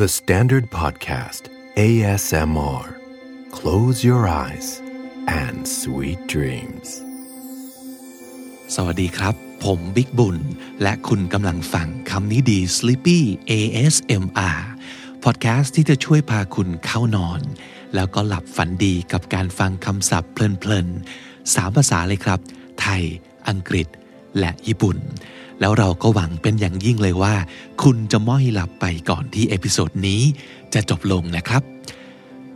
The Standard Podcast ASMR Close your eyes and sweet dreams สวัสดีครับ ผมบิ๊กบุญ และคุณกำลังฟังคำนี้ดี Sleepy ASMR พอดแคสต์ที่จะช่วยพาคุณเข้านอน แล้วก็หลับฝันดีกับการฟังคำศัพท์เพลินๆสามภาษาเลยครับ ไทย อังกฤษ และญี่ปุ่น แล้วเราก็หวังเป็นอย่างยิ่งเลยว่า คุณจะม้อยหลับไปก่อนที่เอพิโซดนี้จะจบลงนะครับ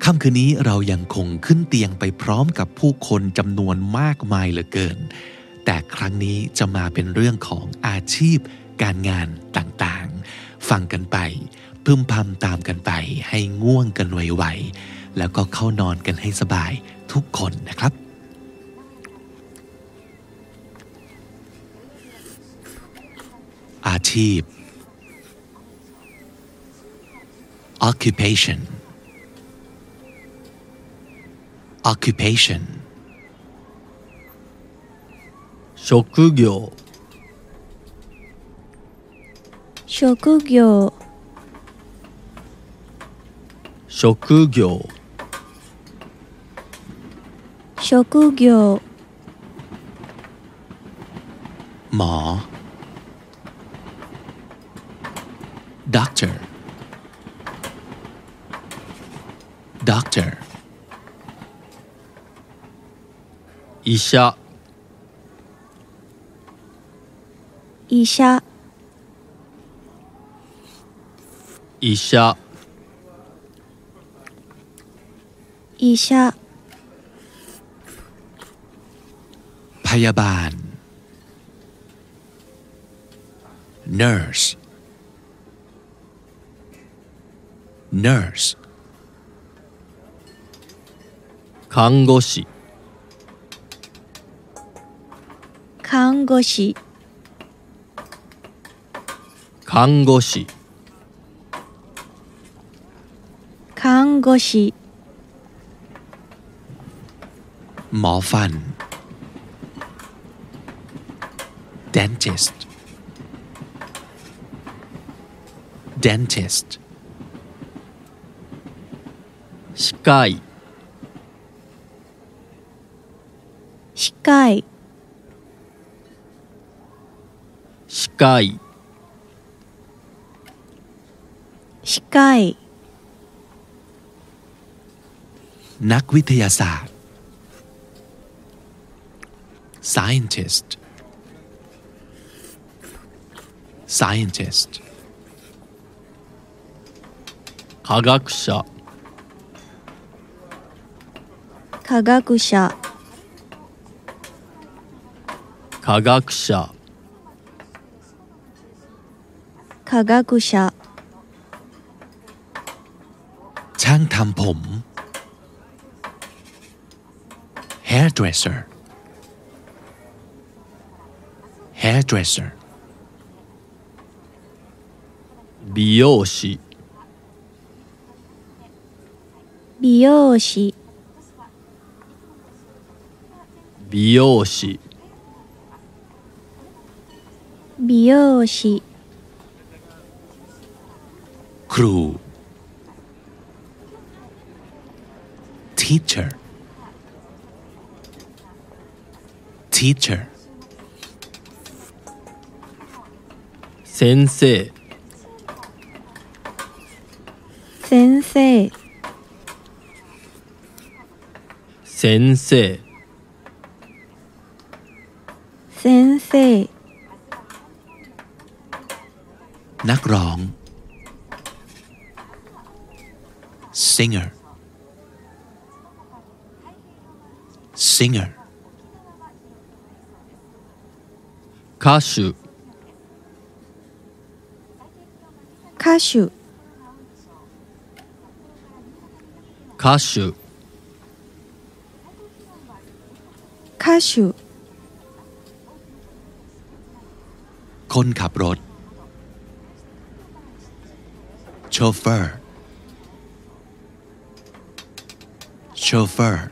ค่ำคืนนี้เรายังคงขึ้นเตียงไปพร้อมกับผู้คนจำนวนมากมายเหลือเกิน แต่ครั้งนี้จะมาเป็นเรื่องของอาชีพ การงานต่างๆ ฟังกันไป พึมพำตามกันไป ให้ง่วงกันไวๆแล้วก็เข้านอนกันให้สบายทุกคนนะครับ อาชีพ occupation occupation 職業職業職業職業หมอ doctor doctor 医者医者医者医者 พยาบาล nurse nurse 看護師看護師看護師看護師 หมอฟัน dentist dentist 歯科医歯科医歯科医歯科医 นักวิทยาศาสตร์ scientist scientist 科学者 科学者科学者科学者 ช่างทำผม hairdresser hairdresser 美容師美容師 容師。美容師。クルー。ティーチャーティーチャー先生。先生。先生。 นักร้อง singer singer 歌手歌手歌手歌手 คนขับรถ chauffeur chauffeur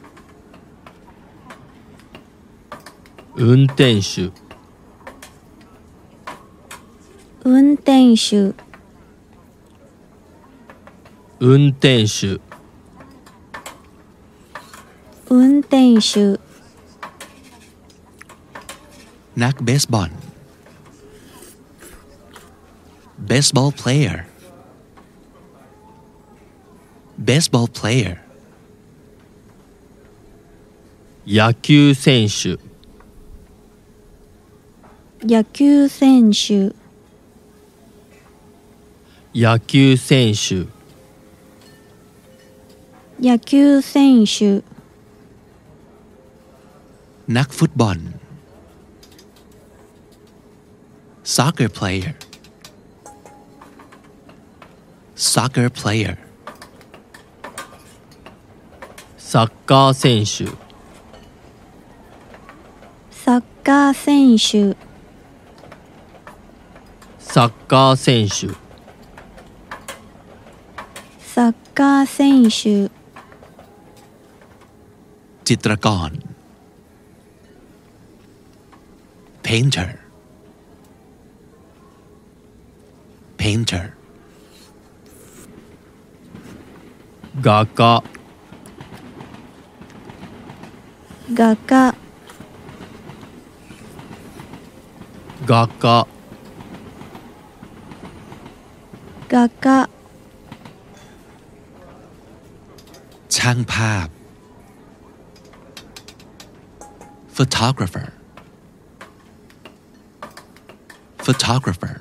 運転手運転手 運転手運転手 นักเบสบอล baseball player baseball player 野球選手野球選手野球選手野球選手 นักฟุตบอล soccer player soccer player サッカー選手サッカー選手サッカー選手サッカー選手 จิตรกร painter painter 画家 画家画家画家 ช่างภาพ photographer photographer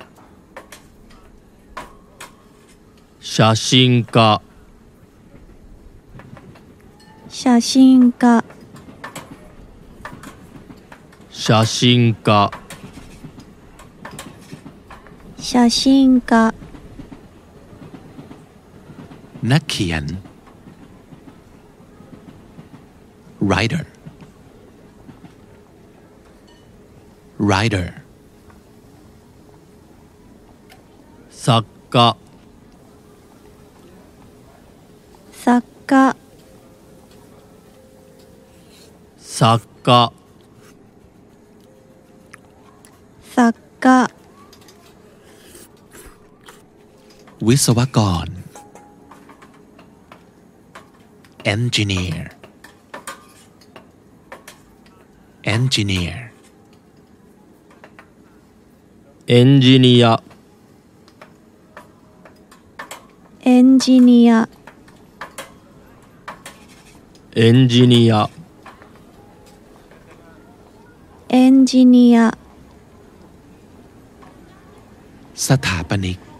写真家写真家 写真家写真家 นักเขียน writer writer 作家作家作家 วิศวกร engineer engineer engineer engineer engineer engineer สถาปนิก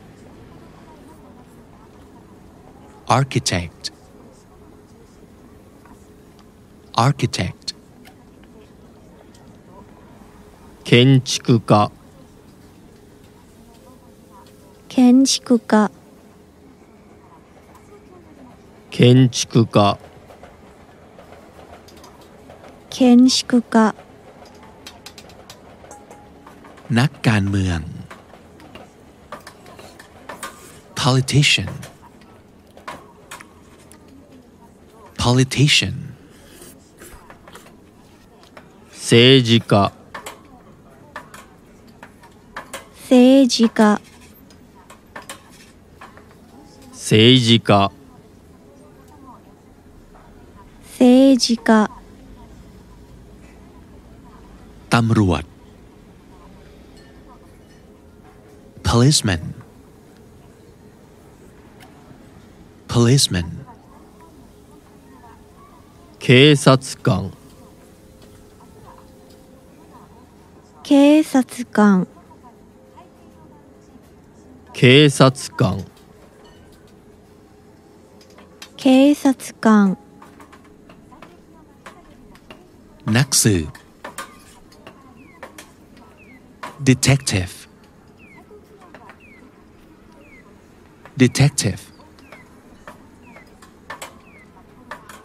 architect architect 建築家建築家建築家建築家 นักการเมือง politician politician 政治家政治家政治家政治家 ตำรวจ policeman policeman 警察官警察官警察官警察官 นักสืบ detective detective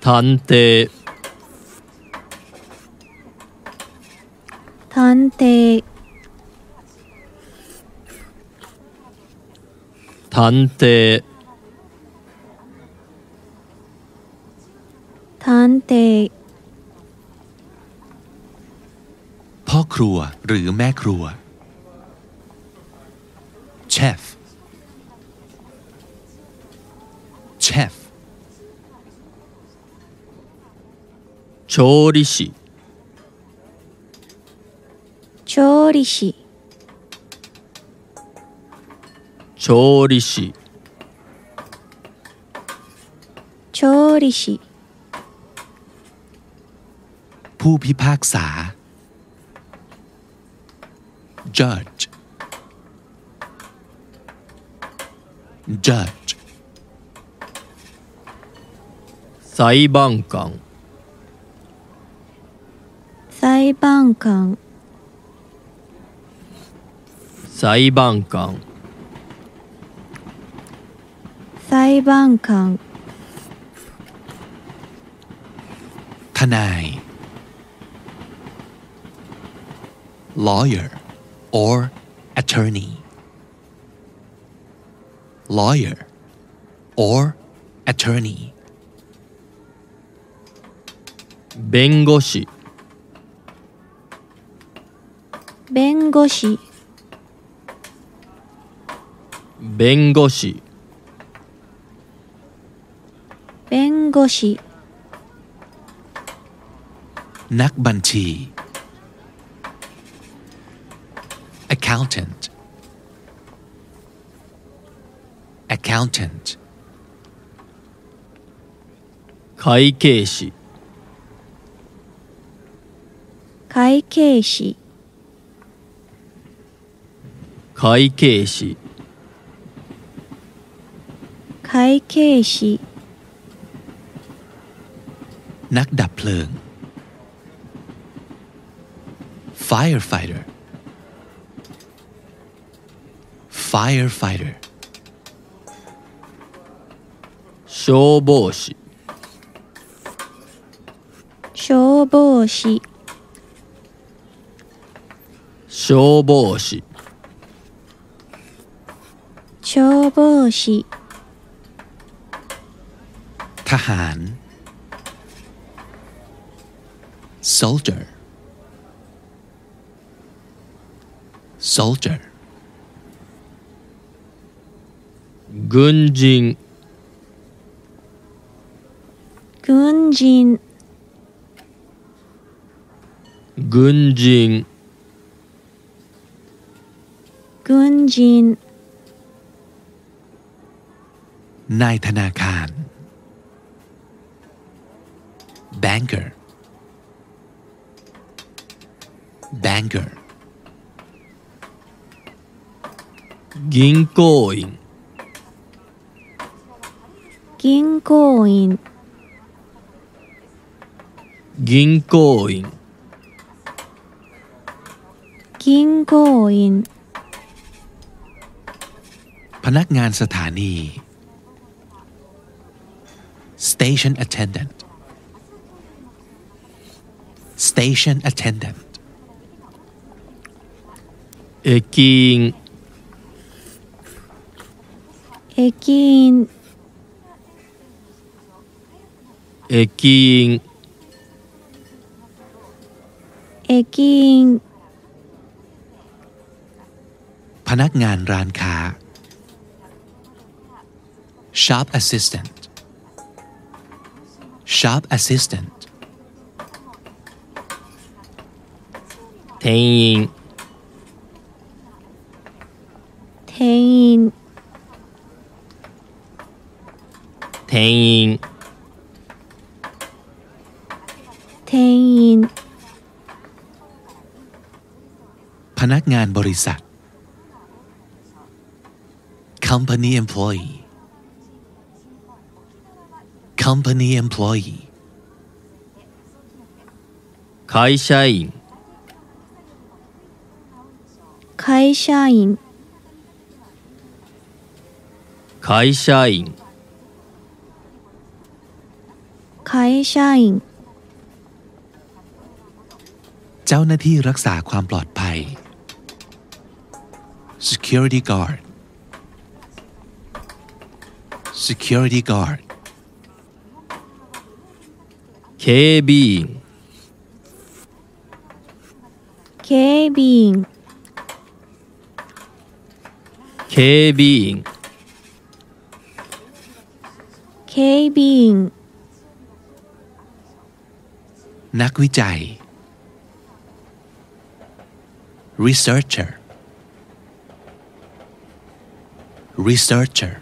探偵探偵探偵探偵 พ่อครัวหรือแม่ครัว chef chef 調理師調理師調理師調理師 ผู้พิพากษา judge judge 裁判官 裁判官裁判官裁判官 ทนาย lawyer or attorney lawyer or attorney 弁護士 弁護士弁護士弁護士 นักบัญชี accountant accountant 会計士会計士 会計士会計士 นักดับเพลิง firefighter firefighter 消防士消防士消防士 消防士 ทหาร soldier soldier 軍人軍人軍人軍人 นายธนาคาร banker banker 銀行員銀行員銀行員銀行員 พนักงานสถานี station attendant station attendant 駅員駅員駅員駅員 พนักงานร้านค้า shop assistant shop assistant 店員店員店員店員 พนักงานบริษัท company employee company employee 会社員会社員会社員会社員 เจ้าหน้าที่รักษาความปลอดภัย security guard security guard 警備員警備員警備員 警備員 นักวิจัย researcher researcher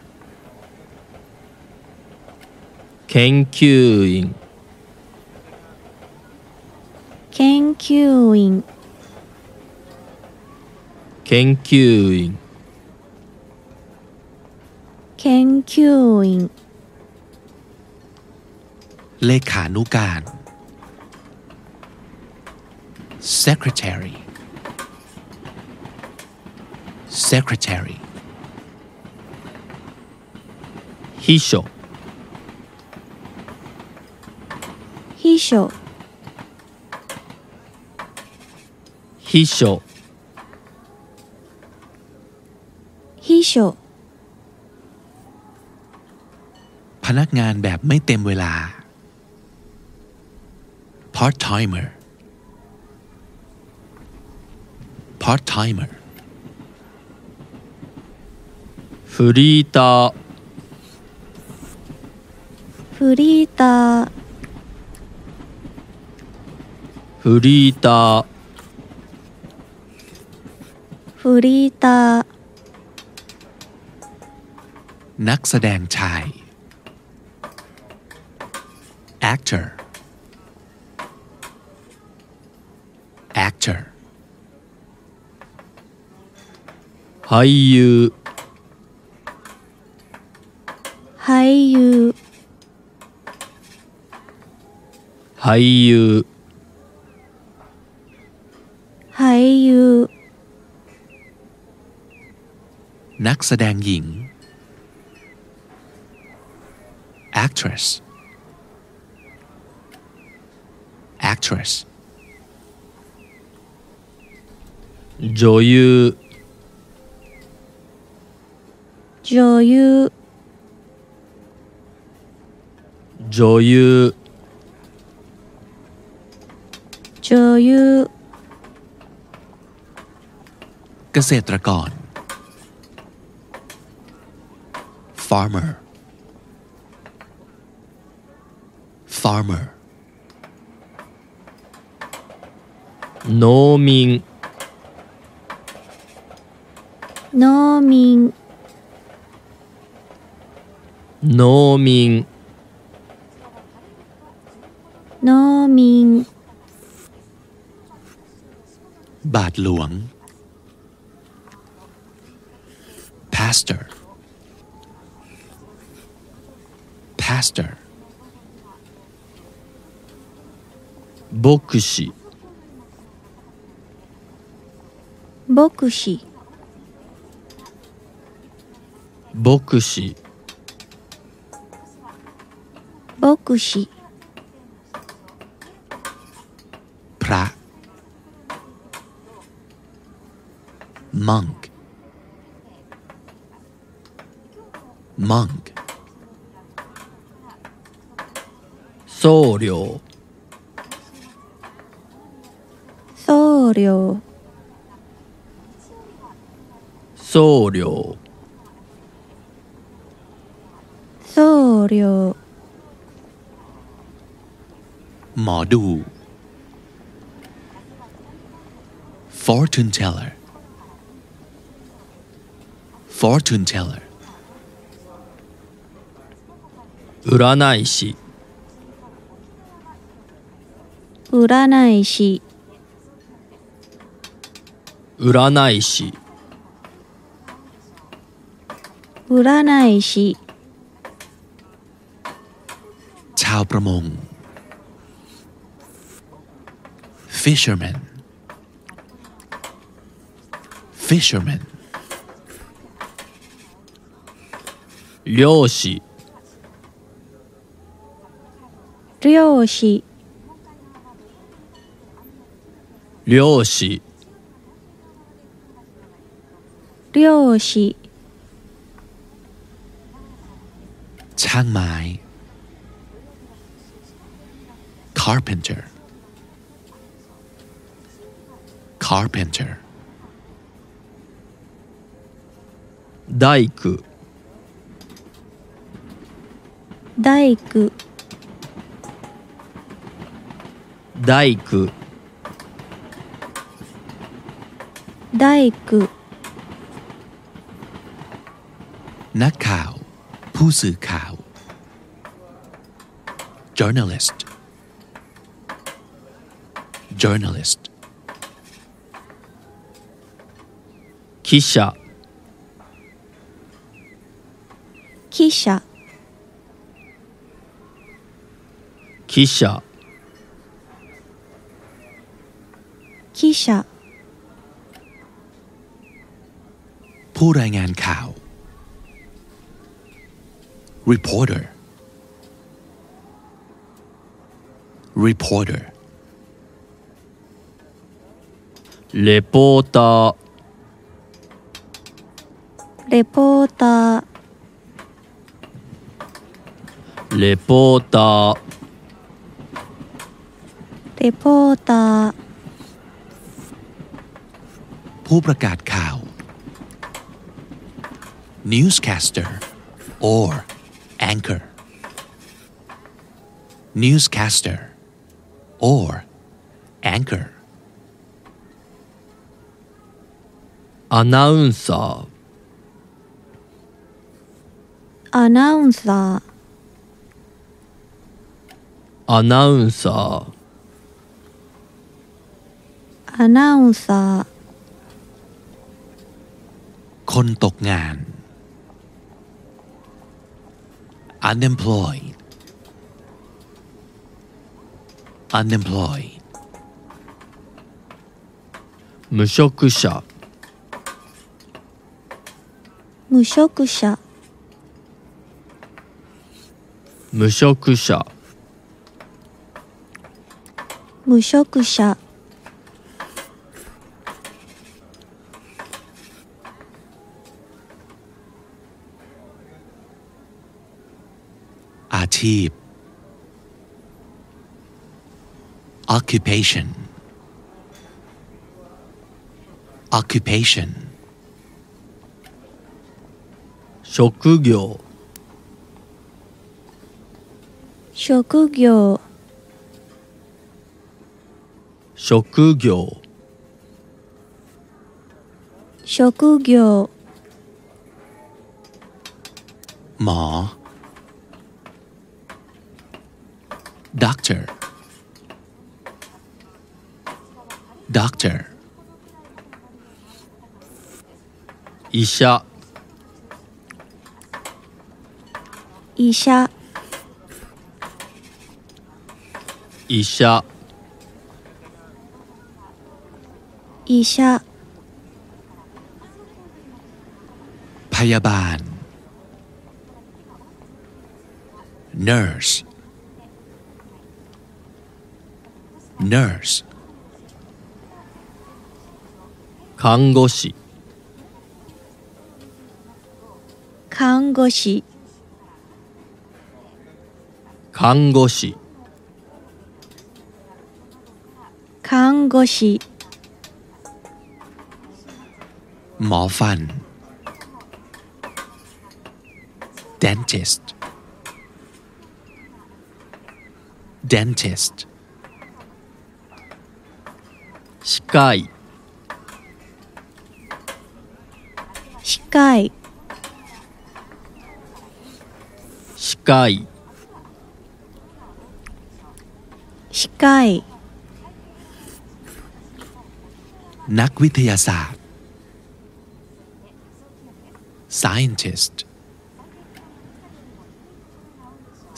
研究員 研究員研究員研究員 เลขานุการ secretary secretary 秘書秘書 ฮิโชฮิโชพนักงานแบบไม่เต็มเวลา part timer part timer ฟรีตาฟรีตาฟรีตา フリーター นักแสดงชาย actor actor 俳優俳優俳優俳優 นักแสดงหญิง actress actress 女優女優女優女優 เกษตรกร Farmer. Farmer. Nomin Nomin Nomin Nomin บาทหลวง Pastor. pastor. Bokushi. Monk. Monk. 僧侶僧侶僧侶僧侶 หมอดู fortune teller fortune teller 占い師 占い師占い師占い師 ชาวประมง fisherman fisherman 漁師漁師 漁師漁師 ช่างไม้ carpenter carpenter 大工 大工大工 大工 นักข่าว ผู้สื่อข่าว journalist journalist 記者記者記者記者 ผู้รายงานข่าว reporter reporter reporter reporter reporter reporter ผู้ประกาศข่าว newscaster or anchor. Newscaster or anchor. Announcer. Announcer. Announcer. Announcer. คนตกงาน. Unemployed unemployed 無職者無職者無職者無職者อา ชีพ occupation occupation 職業職業職業職業 หมอ doctor. Doctor. Isha. Isha. Isha. Isha. พยาบาล nurse. nurse 看護師看護師看護師看護師 หมอฟัน dentist dentist 歯科医歯科医歯科医歯科医 นักวิทยาศาสตร์ scientist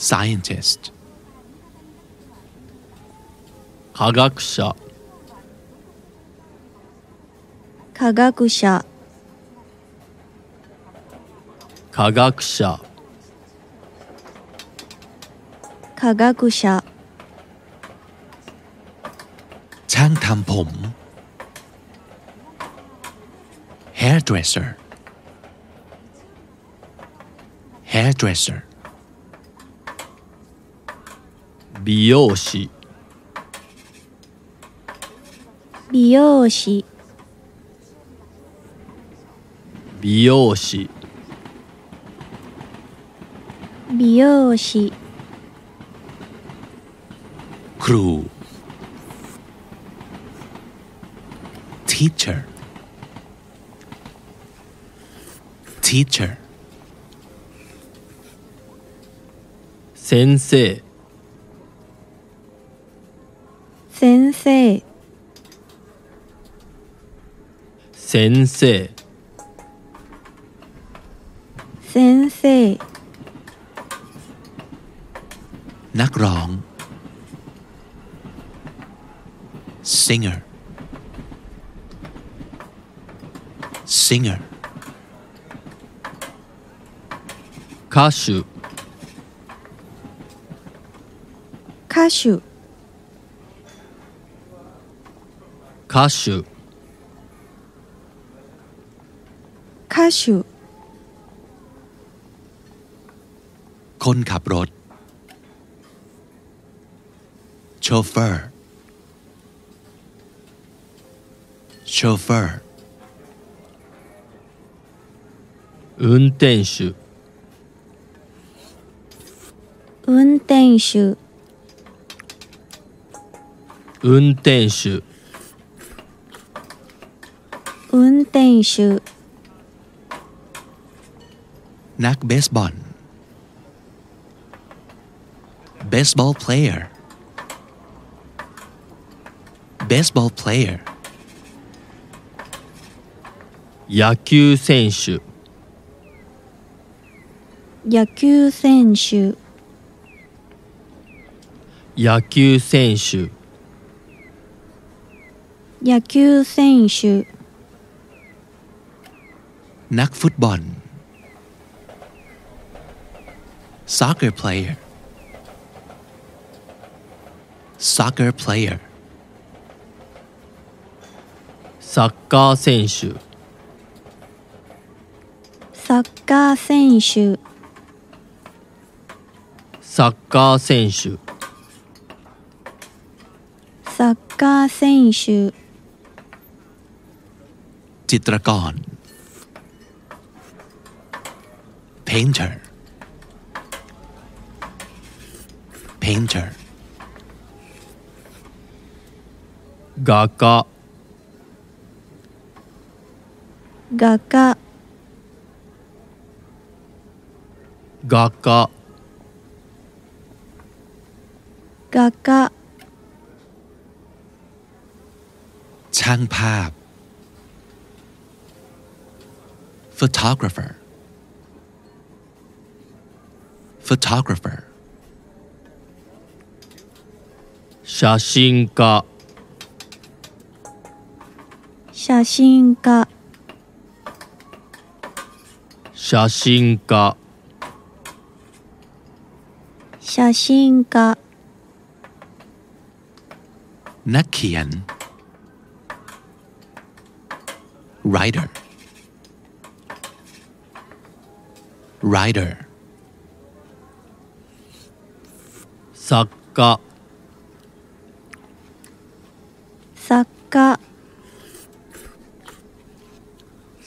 scientist 科学者 科学者科学者科学者 ช่างทำผม hairdresser hairdresser 美容師美容師 美容師。美容師。クルー。ティーチャーティーチャー先生。先生。先生。先生 นักร้อง singer singer 歌手歌手歌手歌手 คนขับรถ chauffeur chauffeur 運転手運転手運転手運転手 นักเบสบอล baseball player baseball player 野球選手野球選手野球選手野球選手 นักฟุตบอล soccer player soccer player サッカー選手サッカー選手サッカー選手サッカー選手 จิตรกร painter painter 画家画家画家画家 ช่างภาพ photographer photographer 写真家 写真家写真家写真家 นักเขียน writer writer 作家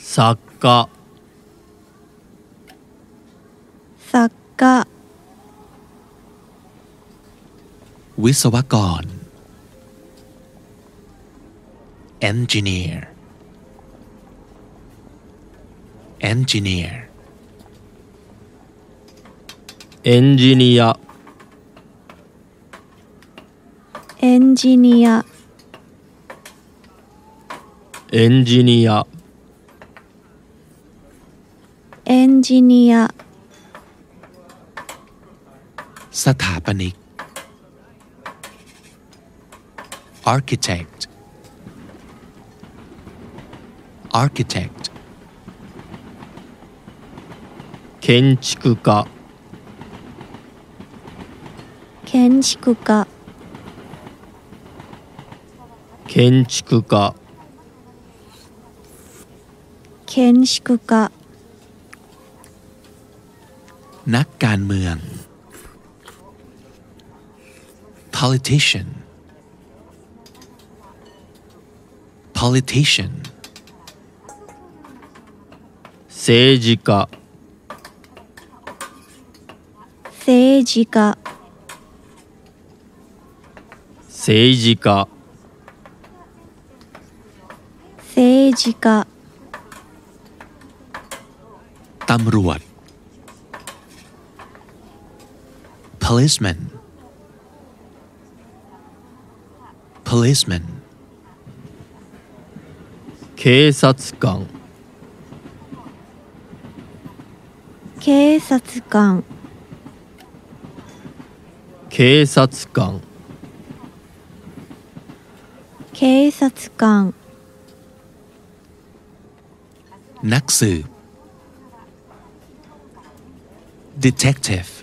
作家作家 วิศวกร engineer engineer エンジニアエンジニアエンジニア ジニア สถาปนิก architect architect 建築家建築家建築家建築家 นักการเมือง politician politician 政治家 政治家政治家政治家 ตำรวจ policeman policeman 警察官警察官警察官警察官 นักสืบ detective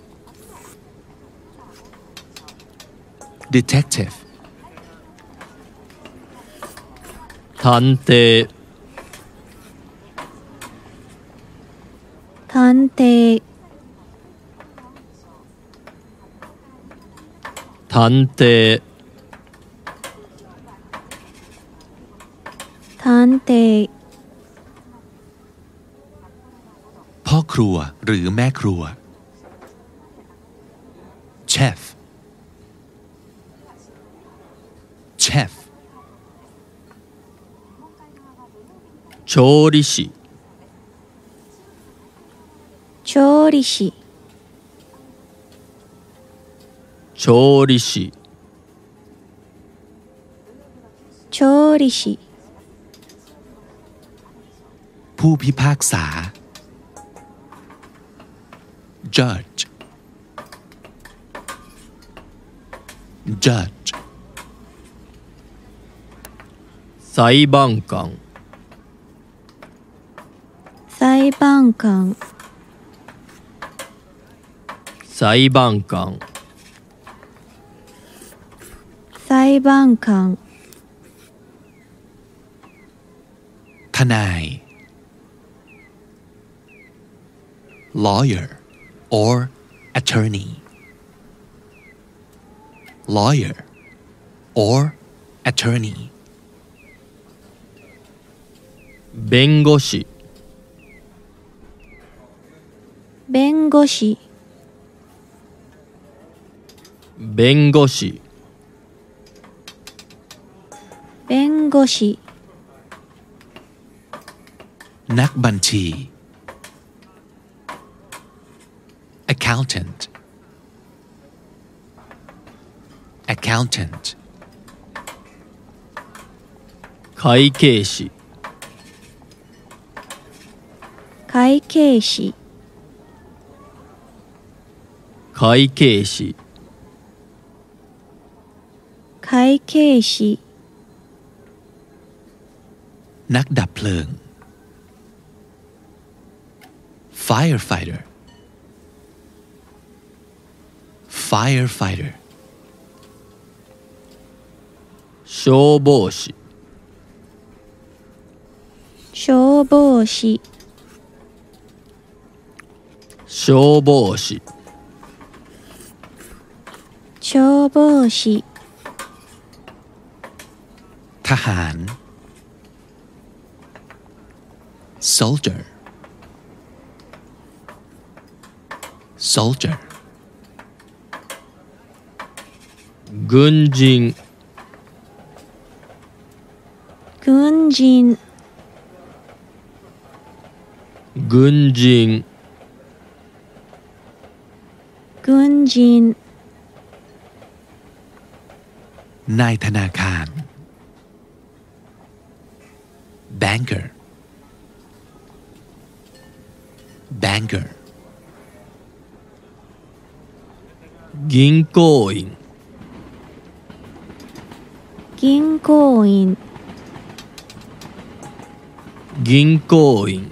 detective tante tante tante tante พ่อครัวหรือแม่ครัว chef 調理師調理師調理師調理師 ผู้พิพากษา judge judge 裁判官 裁判官裁判官裁判官 ทนาย lawyer or attorney lawyer or attorney 弁護士 弁護士弁護士弁護士 นักบัญชี accountant accountant 会計士会計士 会計士会計士 นักดับเพลิง firefighter firefighter 消防士消防士消防士 消防士 ทหาร soldier soldier 軍人軍人軍人軍人 นายธนาคาร banker banker 銀行員銀行員銀行員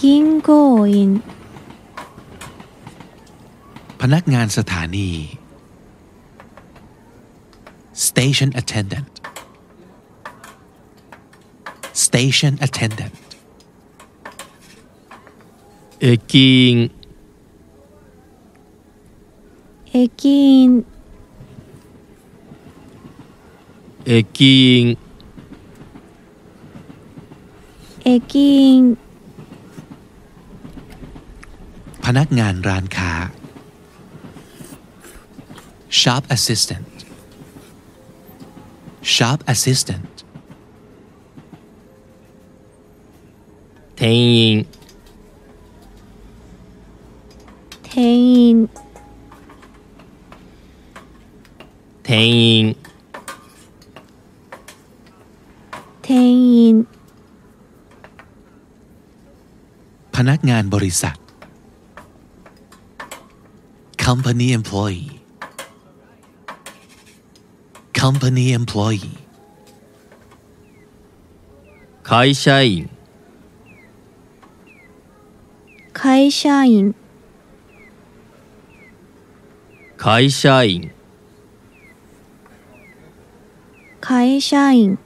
銀行員 พนักงานสถานี station attendant station attendant 駅員駅員駅員駅員 พนักงานร้านค้า shop assistant shop assistant 店員店員店員店員 พนักงานบริษัท company employee company employee 会社員会社員会社員会社員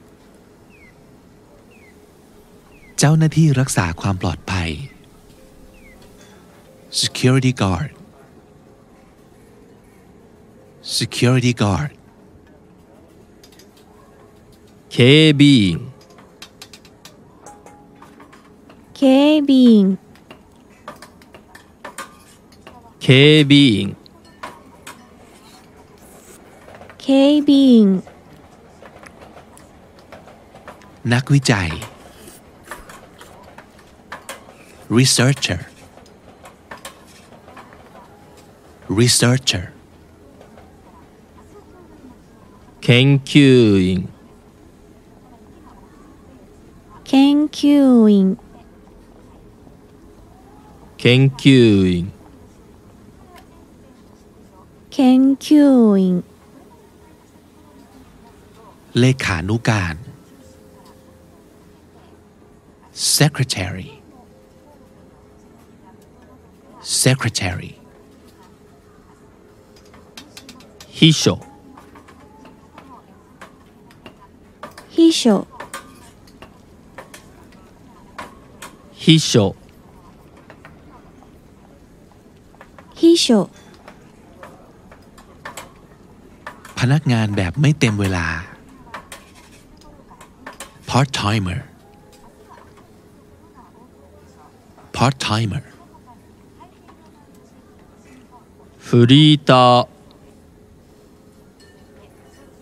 เจ้าหน้าที่รักษาความปลอดภัย security guard security guard 警備員警備員警備員警備員 นักวิจัย researcher researcher 研究員 研究員研究員研究員 เลขานุการ secretary secretary 秘書 秘書秘書秘書 พนักงานแบบไม่เต็มเวลา part timer part timer フリーター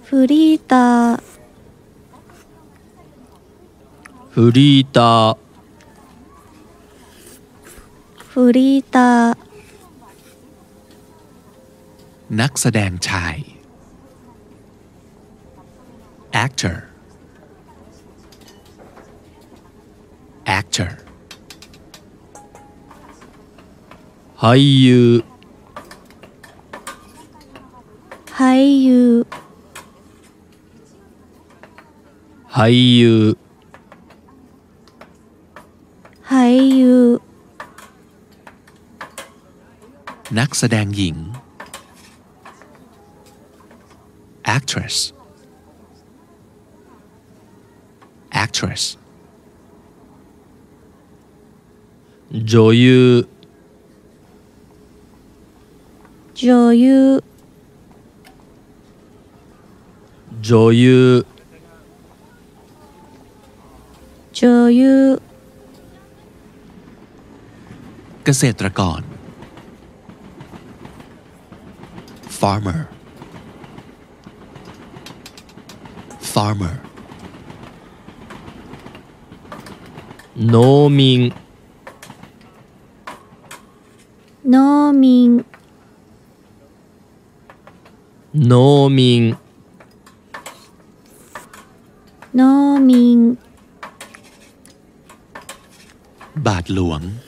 フリーターフリーター フリーター นักแสดงชาย actor actor 俳優俳優俳優 นักแสดงหญิง actress actress 女優女優女優女優 เกษตรกร Farmer. Farmer. Noming. Noming. Noming. Noming. Luang,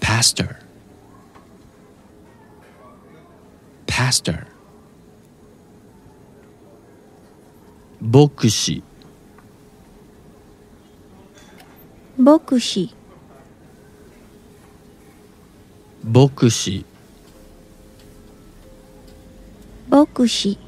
Pastor. Pastor. 牧師。牧師。牧師。牧師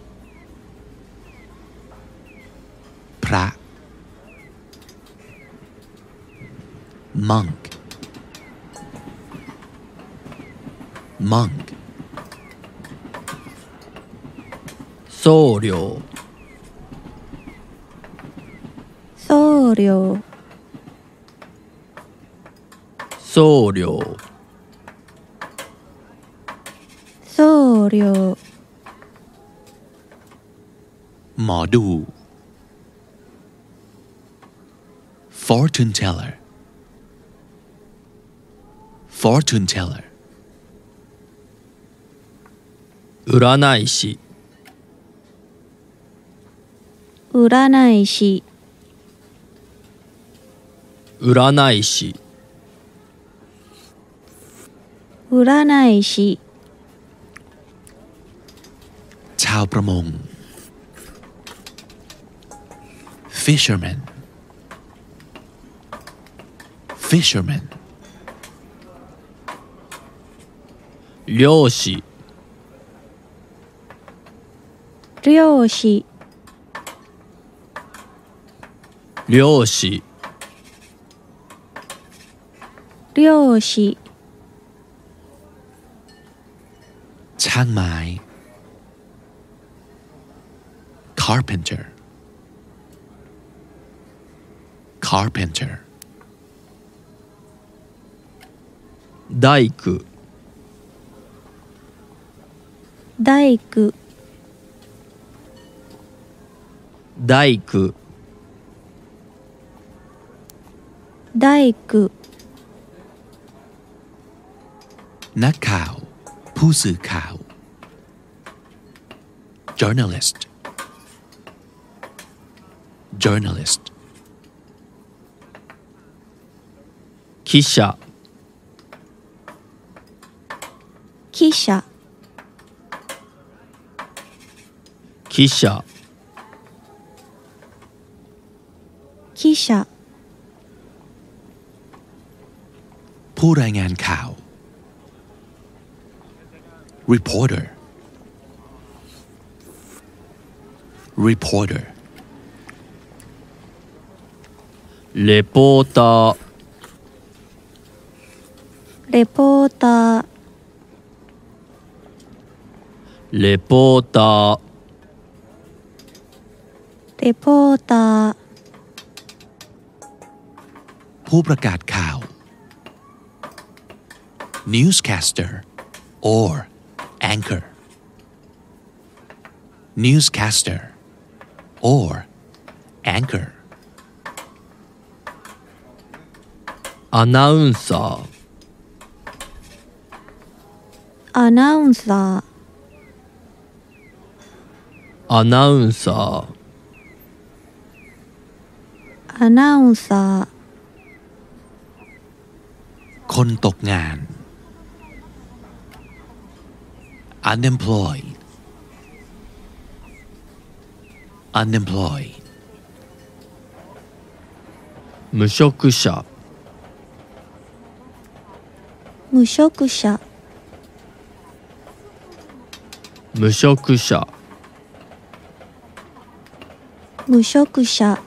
僧侶僧侶 僧侶僧侶 หมอดู fortune teller fortune teller 占い師 占い師占い師占い師 ชาวประมง fisherman fisherman 漁師漁師 漁師漁師 ช่างไม้ carpenter carpenter 大工大工大工 大工 นักข่าว ผู้สื่อข่าว journalist journalist 記者記者記者記者 ผู้รายงานข่าว reporter reporter reporter reporter reporter reporter ผู้ประกาศข่าว newscaster or anchor. Newscaster or anchor. Announcer. Announcer. Announcer. Announcer. คนตกงาน. Unemployed unemployed 無職者無職者無職者無職者